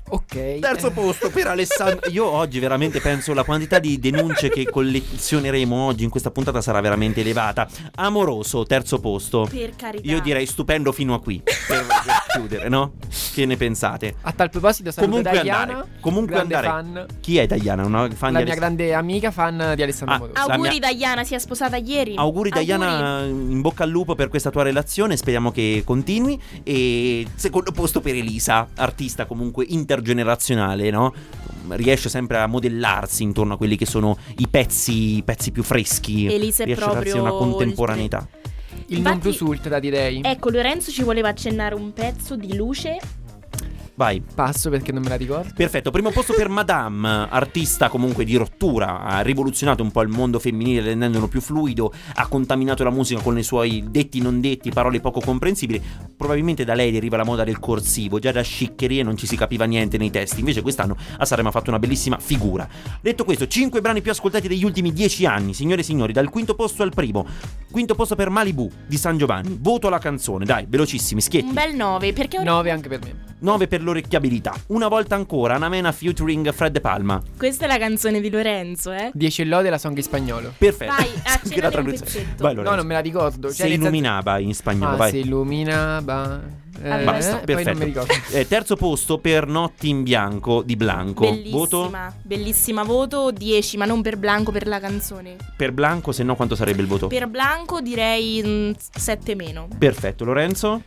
Ok. Terzo posto per Alessandro. Io oggi veramente penso la quantità di denunce che collezioneremo oggi in questa puntata sarà veramente elevata. Amoroso, terzo posto. Per carità. Io direi stupendo fino a qui. Per, per chiudere, no? Che ne pensate? A tal proposito, saluto Comunque Diana, andare. Comunque grande andare. fan. Chi è Diana? Una fan La di mia Aless- grande amica fan di Alessandro Ah, Amoroso. Auguri mia- Diana, si è sposata ieri. Auguri Diana, in bocca al lupo per questa tua relazione, speriamo che continui. E secondo posto per Elisa, artista comunque intergenerazionale, no? Riesce sempre a modellarsi intorno a quelli che sono i pezzi, i pezzi più freschi. Elisa è Riesce a darsi proprio una contemporaneità. Il non Infatti- plus ultra, direi. Ecco, Lorenzo ci voleva accennare un pezzo di luce. Vai. Passo perché non me la ricordo. Perfetto, primo posto per Madame, artista comunque di rottura, ha rivoluzionato un po' il mondo femminile rendendolo più fluido, ha contaminato la musica con i suoi detti non detti, parole poco comprensibili. Probabilmente da lei deriva la moda del corsivo, già da sciccherie non ci si capiva niente nei testi, invece quest'anno a Sanremo ha fatto una bellissima figura. Detto questo, 5 brani più ascoltati degli ultimi 10 anni, signore e signori, dal quinto posto al primo. Quinto posto per Malibu di San Giovanni. Voto alla canzone, dai, velocissimi, schietti. Un bel 9, perché 9 anche per me. 9 per l'orecchiabilità. Una volta ancora, Anamena featuring Fred De Palma. questa è la canzone di Lorenzo, eh. 10 lode la song in spagnolo. Perfetto. Vai, un traduzione. Vai, No, non me la ricordo. Se nel senso- illuminava in spagnolo, Ah, vai. si illuminava. Eh, Basta, poi non perfetto. Eh, terzo posto per Notti in bianco di Blanco. Voto Bellissima, bellissima voto 10, ma non per Blanco, per la canzone. per Blanco, se no quanto sarebbe il voto? Per Blanco direi 7 meno. Perfetto, Lorenzo?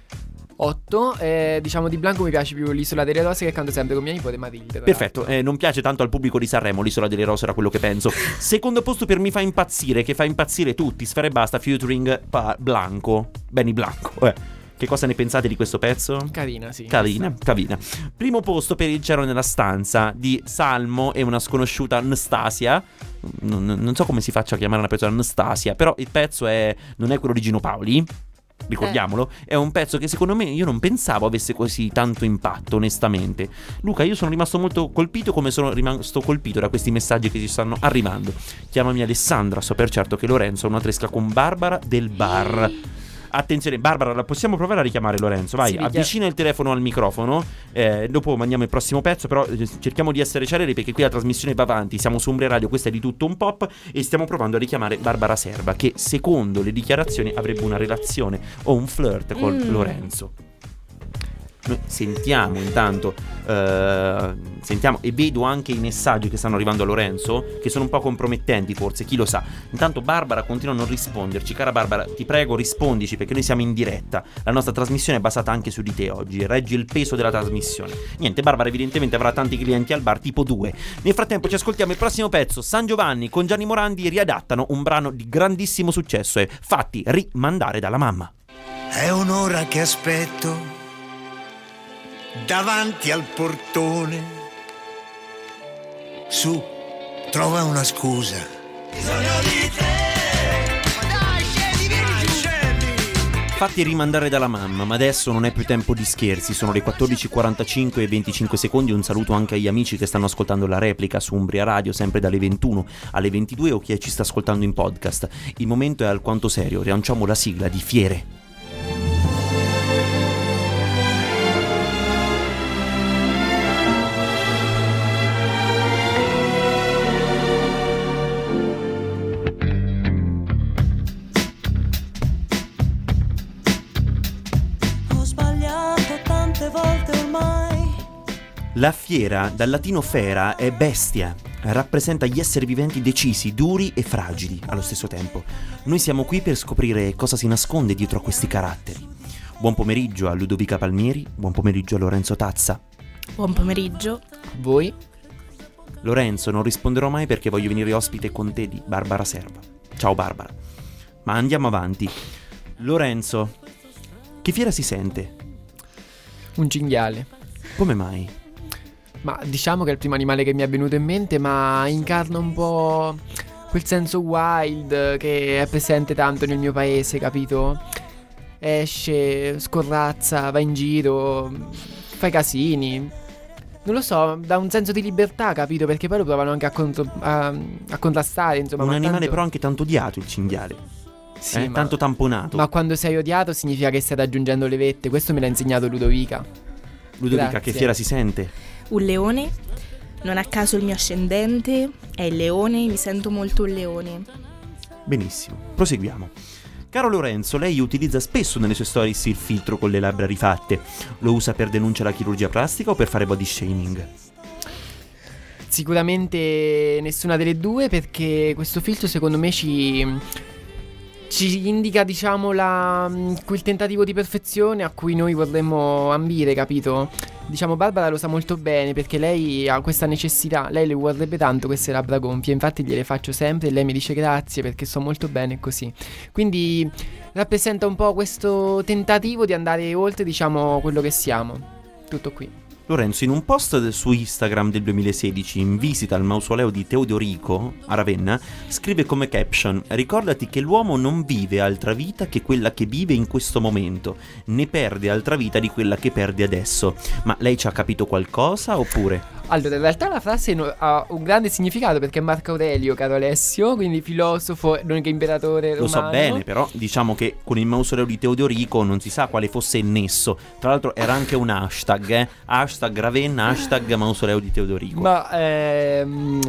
8. Eh, diciamo di Blanco mi piace più l'isola delle rose che canto sempre con mia nipote Matilde. Perfetto, eh, non piace tanto al pubblico di Sanremo, l'isola delle rose era quello che penso. Secondo posto per Mi fa impazzire, che fa impazzire tutti, Sfera e Basta, featuring pa- Blanco, Benny Blanco. Eh. Che cosa ne pensate di questo pezzo? Carina, sì. Carina, carina. Primo posto per Il cielo nella stanza di Salmo e una sconosciuta Anastasia. Non, non so come si faccia a chiamare una persona Anastasia, però il pezzo è, non è quello di Gino Paoli. Ricordiamolo, è un pezzo che secondo me io non pensavo avesse così tanto impatto, onestamente. Luca, io sono rimasto molto colpito come sono rimasto colpito da questi messaggi che ci stanno arrivando. Chiamami Alessandra, so per certo che Lorenzo ha una tresca con Barbara del bar. Attenzione, Barbara, la possiamo provare a richiamare Lorenzo? Vai, Sì, avvicina il telefono al microfono. eh, dopo mandiamo il prossimo pezzo. Però eh, cerchiamo di essere celeri perché qui la trasmissione va avanti. Siamo su Umbria Radio, questa è di tutto un pop. E stiamo provando a richiamare Barbara Serva, che secondo le dichiarazioni avrebbe una relazione o un flirt con Mm. Lorenzo. Sentiamo intanto, eh, sentiamo e vedo anche i messaggi che stanno arrivando a Lorenzo, che sono un po' compromettenti forse, chi lo sa. Intanto Barbara continua a non risponderci, cara Barbara, ti prego rispondici perché noi siamo in diretta, la nostra trasmissione è basata anche su di te oggi, reggi il peso della trasmissione. Niente, Barbara evidentemente avrà tanti clienti al bar, tipo due. Nel frattempo ci ascoltiamo il prossimo pezzo, San Giovanni con Gianni Morandi riadattano un brano di grandissimo successo e fatti rimandare dalla mamma. È un'ora che aspetto davanti al portone. Su, trova una scusa. Fatti rimandare dalla mamma, ma adesso non è più tempo di scherzi, sono le 14.45 e 25 secondi, un saluto anche agli amici che stanno ascoltando la replica su Umbria Radio, sempre dalle 21 alle 22 o chi ci sta ascoltando in podcast. Il momento è alquanto serio, rilanciamo la sigla di Fiere. La fiera, dal latino fera, è bestia. Rappresenta gli esseri viventi decisi, duri e fragili allo stesso tempo. Noi siamo qui per scoprire cosa si nasconde dietro a questi caratteri. Buon pomeriggio a Ludovica Palmieri, buon pomeriggio a Lorenzo Tazza. Buon pomeriggio. Voi? Lorenzo, non risponderò mai perché voglio venire ospite con te di Barbara Serva. Ciao Barbara. Ma andiamo avanti. Lorenzo, che fiera si sente? Un cinghiale. Come mai? Ma diciamo che è il primo animale che mi è venuto in mente, ma incarna un po' quel senso wild che è presente tanto nel mio paese, capito? Esce, scorrazza, va in giro, fa i casini. Non lo so, dà un senso di libertà, capito? Perché poi lo provano anche a, contro- a- a contrastare, insomma. Un ma animale tanto- però anche tanto odiato il cinghiale. Sì, eh, ma- Tanto tamponato. Ma quando sei odiato significa che stai raggiungendo le vette. Questo me l'ha insegnato Ludovica. Ludovica, Grazie. che fiera si sente? Un leone. Non a caso il mio ascendente è il leone, mi sento molto un leone. Benissimo, proseguiamo. Caro Lorenzo, lei utilizza spesso nelle sue stories il filtro con le labbra rifatte. Lo usa per denunciare la chirurgia plastica o per fare body shaming? Sicuramente nessuna delle due perché questo filtro secondo me ci, ci indica diciamo la, quel tentativo di perfezione a cui noi vorremmo ambire, capito? Diciamo Barbara lo sa molto bene perché lei ha questa necessità, lei le vorrebbe tanto queste labbra gonfie, infatti gliele faccio sempre e lei mi dice grazie perché sto molto bene così. Quindi rappresenta un po' questo tentativo di andare oltre diciamo quello che siamo. Tutto qui. Lorenzo, in un post su Instagram del 2016, in visita al mausoleo di Teodorico a Ravenna, scrive come caption: Ricordati che l'uomo non vive altra vita che quella che vive in questo momento, né perde altra vita di quella che perde adesso. Ma lei ci ha capito qualcosa oppure? Allora, in realtà la frase no- ha un grande significato perché è Marco Aurelio, caro Alessio, quindi filosofo, non che imperatore Lo romano. so bene, però diciamo che con il mausoleo di Teodorico non si sa quale fosse il nesso. Tra l'altro era anche un hashtag, eh? Hashtag Ravenna, hashtag mausoleo di Teodorico. Ma ehm,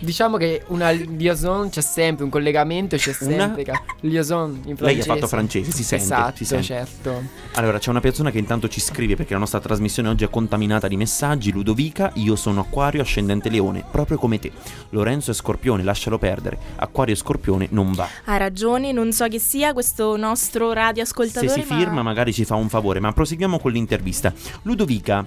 diciamo che una liaison c'è sempre, un collegamento c'è Una? sempre. ca- Liaison in francese. Lei ha fatto francese, si sente, Esatto, si sente. certo. Allora, c'è una persona che intanto ci scrive perché la nostra trasmissione oggi è contaminata di messaggi. Ludovica, io sono Acquario ascendente Leone, proprio come te. Lorenzo è Scorpione, lascialo perdere. Acquario e Scorpione non va. Ha ragione, non so che sia questo nostro Se radioascoltatore. si firma ma... magari ci fa un favore, ma proseguiamo con l'intervista. Ludovica,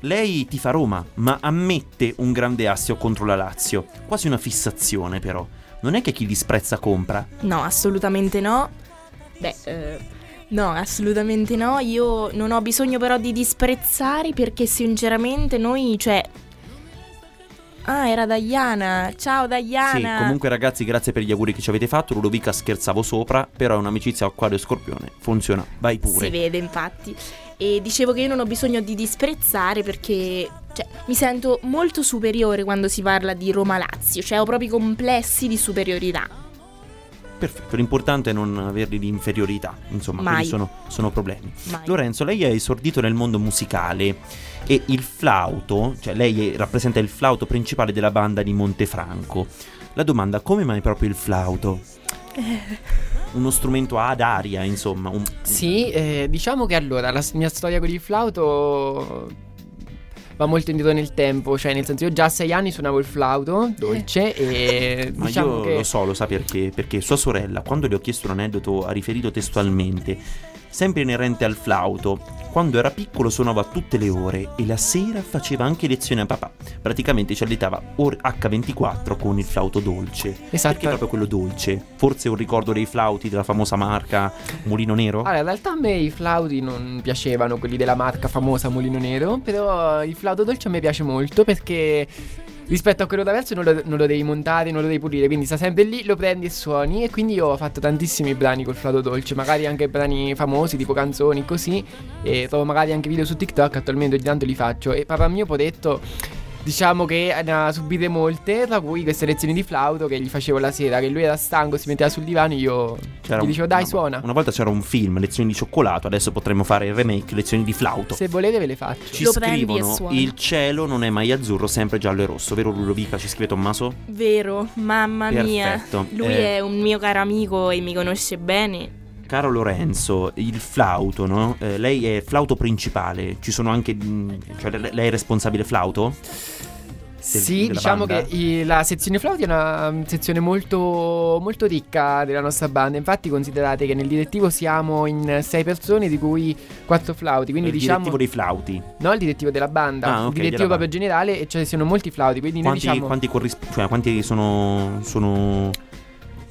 lei ti fa Roma, ma ammette un grande assio contro la Lazio. Quasi una fissazione però. Non è che chi disprezza compra. No, assolutamente no. Beh, eh, no, assolutamente no. Io non ho bisogno però di disprezzare perché sinceramente noi, cioè... Ah, era Diana. Ciao Sì, Diana. comunque ragazzi, grazie per gli auguri che ci avete fatto. Ludovica scherzavo sopra, però è un'amicizia acquario e scorpione. Funziona, vai pure. Si vede infatti. E dicevo che io non ho bisogno di disprezzare perché cioè, mi sento molto superiore quando si parla di Roma-Lazio, cioè ho proprio i complessi di superiorità. Perfetto, l'importante è non averli di inferiorità, insomma, Mai. quelli sono, sono problemi. Mai. Lorenzo, lei è esordito nel mondo musicale e il flauto, cioè lei è- rappresenta il flauto principale della banda di Montefranco. La domanda, come mai proprio il flauto? Uno strumento ad aria, insomma. un- Sì, eh, diciamo che allora la mia storia con il flauto va molto indietro nel tempo, cioè nel senso io già a sei anni suonavo il flauto dolce e Ma diciamo io che lo so, lo sa perché? Perché sua sorella, quando le ho chiesto un aneddoto, ha riferito testualmente, sempre inerente al flauto, quando era piccolo suonava tutte le ore e la sera faceva anche lezioni a papà. Praticamente ci alletava or- H24 con il flauto dolce. Esatto. Perché proprio quello dolce? Forse un ricordo dei flauti della famosa marca Mulino Nero? Allora, in realtà a me i flauti non piacevano, quelli della marca famosa Mulino Nero, però il flauto dolce a me piace molto perché rispetto a quello da verso non lo, non lo devi montare, non lo devi pulire, quindi sta sempre lì, lo prendi e suoni. E quindi io ho fatto tantissimi brani col flauto dolce, magari anche brani famosi tipo canzoni così e trovo magari anche video su TikTok, attualmente ogni tanto li faccio. E papà mio detto Diciamo che ne ha subite molte, tra cui queste lezioni di flauto che gli facevo la sera, che lui era stanco, si metteva sul divano e io C'era gli dicevo dai una- suona. Una volta c'era un film, Lezioni di cioccolato, adesso potremmo fare il remake, Lezioni di flauto. Se volete ve le faccio. Ci Lo e scrivono il cielo non è mai azzurro, sempre giallo e rosso, vero Ludovica? Ci scrive Tommaso? Vero, mamma mia. Perfetto. Lui Eh. è un mio caro amico e mi conosce bene. Caro Lorenzo, il flauto, no? Eh, lei è flauto principale, ci sono anche... mm, Cioè, le- lei è responsabile flauto? Del- Sì, diciamo banda? che i- la sezione flauti è una mm, sezione molto, molto ricca della nostra banda. Infatti, considerate che nel direttivo siamo in sei persone, di cui quattro flauti. Quindi, il diciamo. direttivo dei flauti. No, il direttivo della banda. Ah, ok, il direttivo proprio generale, e cioè ci sono molti flauti. Quindi, noi Quanti, diciamo. quanti, corrisp- cioè, quanti sono, sono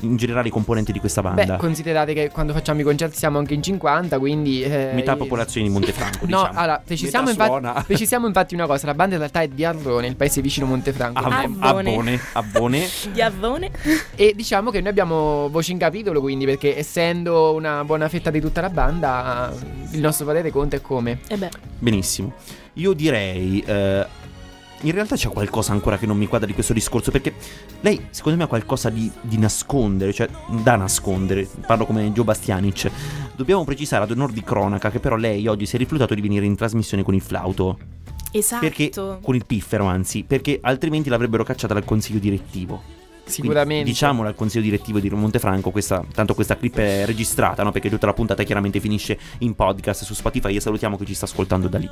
in generale i componenti di questa banda? Beh, considerate che quando facciamo i concerti siamo anche in 50, quindi. eh, Metà popolazione di Montefranco, No, diciamo. allora, precisiamo Metà infatti, suona. precisiamo infatti una cosa: la banda in realtà è di Arrone, il paese vicino Montefranco. Ab- Abbone. Abbone, Abbone. Di Avone. E diciamo che noi abbiamo voce in capitolo, quindi, perché essendo una buona fetta di tutta la banda, il nostro parere conta è come. E beh, Benissimo. Io direi. eh, in realtà c'è qualcosa ancora che non mi quadra di questo discorso. Perché lei, secondo me, ha qualcosa di, di nascondere, cioè da nascondere. Parlo come Gio Bastianic. Dobbiamo precisare ad onor di cronaca che però lei oggi si è rifiutato di venire in trasmissione con il flauto. esatto. Perché con il piffero, anzi, perché altrimenti l'avrebbero cacciata dal consiglio direttivo. Sicuramente. Quindi, diciamolo al consiglio direttivo di Montefranco, questa, tanto questa clip è registrata, no? Perché tutta la puntata chiaramente finisce in podcast su Spotify e salutiamo chi ci sta ascoltando da lì.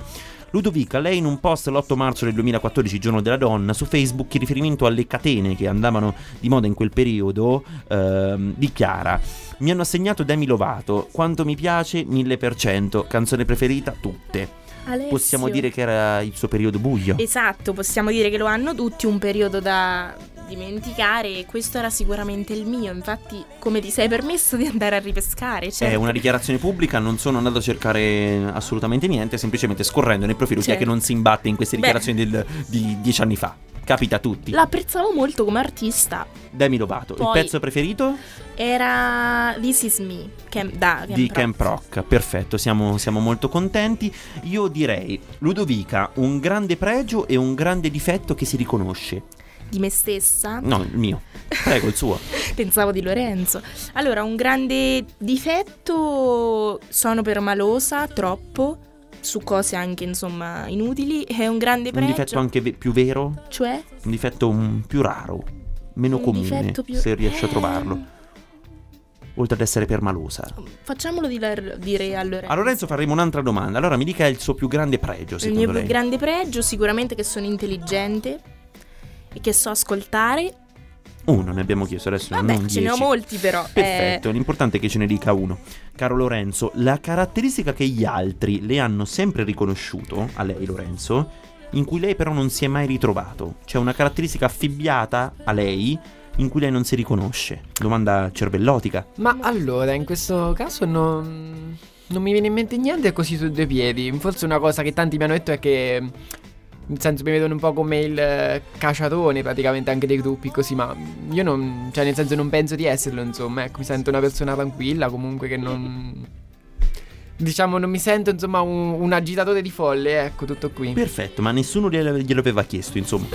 Ludovica, lei in un post l'8 marzo del 2014, giorno della donna, su Facebook, in riferimento alle catene che andavano di moda in quel periodo, ehm, dichiara: Mi hanno assegnato Demi Lovato, quanto mi piace, 1000%, canzone preferita, tutte. Alessio. Possiamo dire che era il suo periodo buio. Esatto, possiamo dire che lo hanno tutti un periodo da dimenticare e questo era sicuramente il mio. Infatti, come ti sei permesso di andare a ripescare? È Certo. una dichiarazione pubblica, non sono andato a cercare assolutamente niente, semplicemente scorrendo nel profilo chi è Certo. che non si imbatte in queste dichiarazioni del- di dieci anni fa. capita a tutti. L'apprezzavo molto come artista. Demi Lovato, il Poi- pezzo preferito Era This Is Me, Cam- da Camp di Rock. Camp Rock. Perfetto, siamo, siamo molto contenti. Io direi, Ludovica, un grande pregio e un grande difetto che si riconosce. Di me stessa. No, il mio. Prego, il suo. Pensavo di Lorenzo. Allora, un grande difetto sono permalosa, troppo, su cose anche insomma inutili. E un grande Un pregio. difetto anche ve- più vero, Cioè? un difetto mm, più raro, meno Un comune, più- se riesci a Eh. trovarlo. Oltre ad essere permalosa. Facciamolo dire, dire a Lorenzo. A Lorenzo faremo un'altra domanda. Allora mi dica il suo più grande pregio, Il secondo mio lei. più grande pregio sicuramente che sono intelligente e che so ascoltare. Uno ne abbiamo chiesto adesso, Vabbè, non ce ne ho dieci. molti però. eh. Perfetto, l'importante è che ce ne dica uno. Caro Lorenzo, la caratteristica che gli altri le hanno sempre riconosciuto, a lei Lorenzo, in cui lei però non si è mai ritrovato. C'è una caratteristica affibbiata a lei in cui lei non si riconosce. Domanda cervellotica. Ma allora, in questo caso non, non mi viene in mente niente così su due piedi. Forse una cosa che tanti mi hanno detto è che. Nel senso mi vedono un po' come il eh, caciatone praticamente anche dei gruppi così, ma io non. Cioè nel senso non penso di esserlo, insomma, ecco, mi sento una persona tranquilla, comunque che non. Diciamo, non mi sento insomma un, un agitatore di folle, ecco, tutto qui. Perfetto, ma nessuno glielo glielo aveva chiesto, insomma.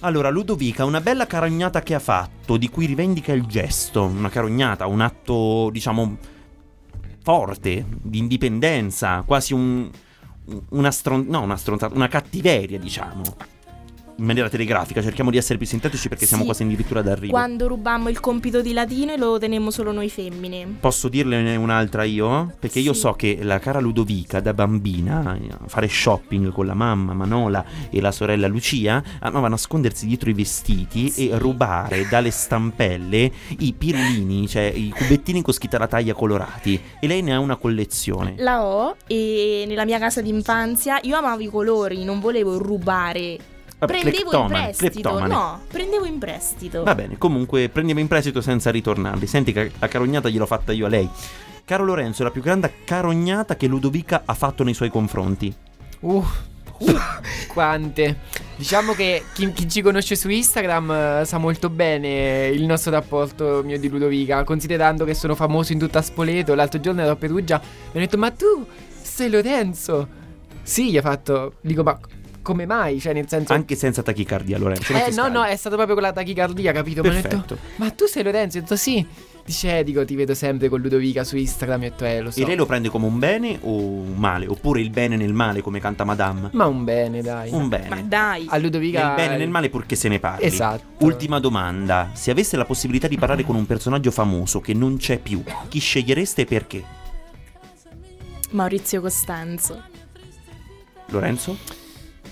Allora, Ludovica, una bella carognata che ha fatto, di cui rivendica il gesto, una carognata, un atto, diciamo, forte, di indipendenza, quasi un, una stron- no, una stronzata, una cattiveria, diciamo. In maniera telegrafica, cerchiamo di essere più sintetici perché siamo Sì. quasi addirittura d'arrivo. Quando rubammo il compito di latino e lo tenemmo solo noi femmine. Posso dirne un'altra io? Perché io Sì. so che la cara Ludovica da bambina fare shopping con la mamma Manola e la sorella Lucia amava nascondersi dietro i vestiti e rubare dalle stampelle i pirulini, cioè i cubettini con scritta la taglia colorati. E lei ne ha una collezione. La ho e nella mia casa d'infanzia io amavo i colori, non volevo rubare. Vabbè, Prendevo in prestito. cleptomane. No, prendevo in prestito. Va bene, comunque prendiamo in prestito senza ritornarli. Senti che la carognata gliel'ho fatta io a lei. Caro Lorenzo, è la più grande carognata che Ludovica ha fatto nei suoi confronti. Uh, quante. Diciamo che chi, chi ci conosce su Instagram eh, sa molto bene il nostro rapporto mio di Ludovica, considerando che sono famoso in tutta Spoleto. L'altro giorno ero a Perugia e mi ha detto: Ma tu sei Lorenzo? Sì, gli ha fatto. Dico, ma come mai? Cioè, nel senso. Anche senza tachicardia, Lorenzo. eh, no, no, è stato proprio con la tachicardia, capito? Mi ha detto: Perfetto. Ma tu sei Lorenzo? Io ho detto: Sì. Dice, eh, dico, ti vedo sempre con Ludovica su Instagram. Io ho detto, eh, lo so. E lei lo prende come un bene o un male? Oppure il bene nel male, come canta Madame? Ma un bene, dai. Un bene. Ma dai. A Ludovica. Nel bene e nel male purché se ne parli. Esatto. Ultima domanda. Se aveste la possibilità di parlare con un personaggio famoso che non c'è più, chi scegliereste e perché? Maurizio Costanzo. Lorenzo?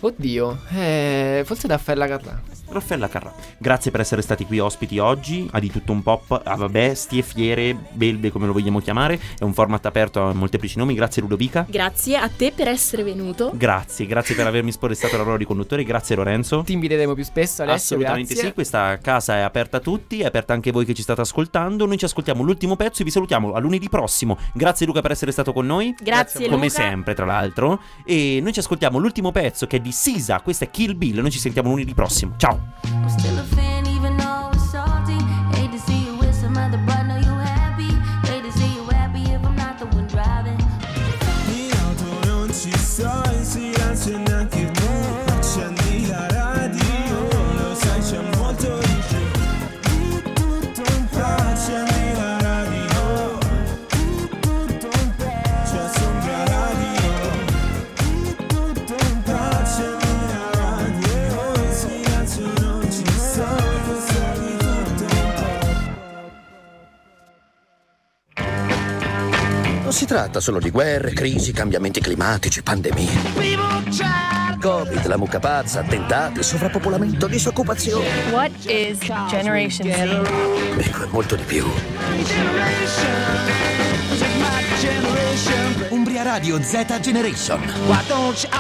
Oddio, eh, forse Raffaella Carrà. Raffaella Carrà. Grazie per essere stati qui ospiti oggi a Di Tutto Un Pop, a Bestie, Fiere, Belve come lo vogliamo chiamare. È un format aperto a molteplici nomi. Grazie Ludovica. Grazie a te per essere venuto. Grazie, grazie per avermi sporestato la ruolo di conduttore. Grazie Lorenzo. Ti inviteremo più spesso, Alessio. Assolutamente grazie. sì, questa casa è aperta a tutti, è aperta anche voi che ci state ascoltando. Noi ci ascoltiamo l'ultimo pezzo e vi salutiamo a lunedì prossimo. Grazie Luca per essere stato con noi. Grazie, Come Luca. sempre, tra l'altro. E noi ci ascoltiamo l'ultimo pezzo che è di Sisa. Questo è Kill Bill. Noi ci sentiamo lunedì prossimo. Ciao. I'm si tratta solo di guerre, crisi, cambiamenti climatici, pandemie. Covid, la mucca pazza, attentati, sovrappopolamento, disoccupazione. What is Generation Z? Ecco, è molto di più. Umbria Radio Z Generation. Why don't you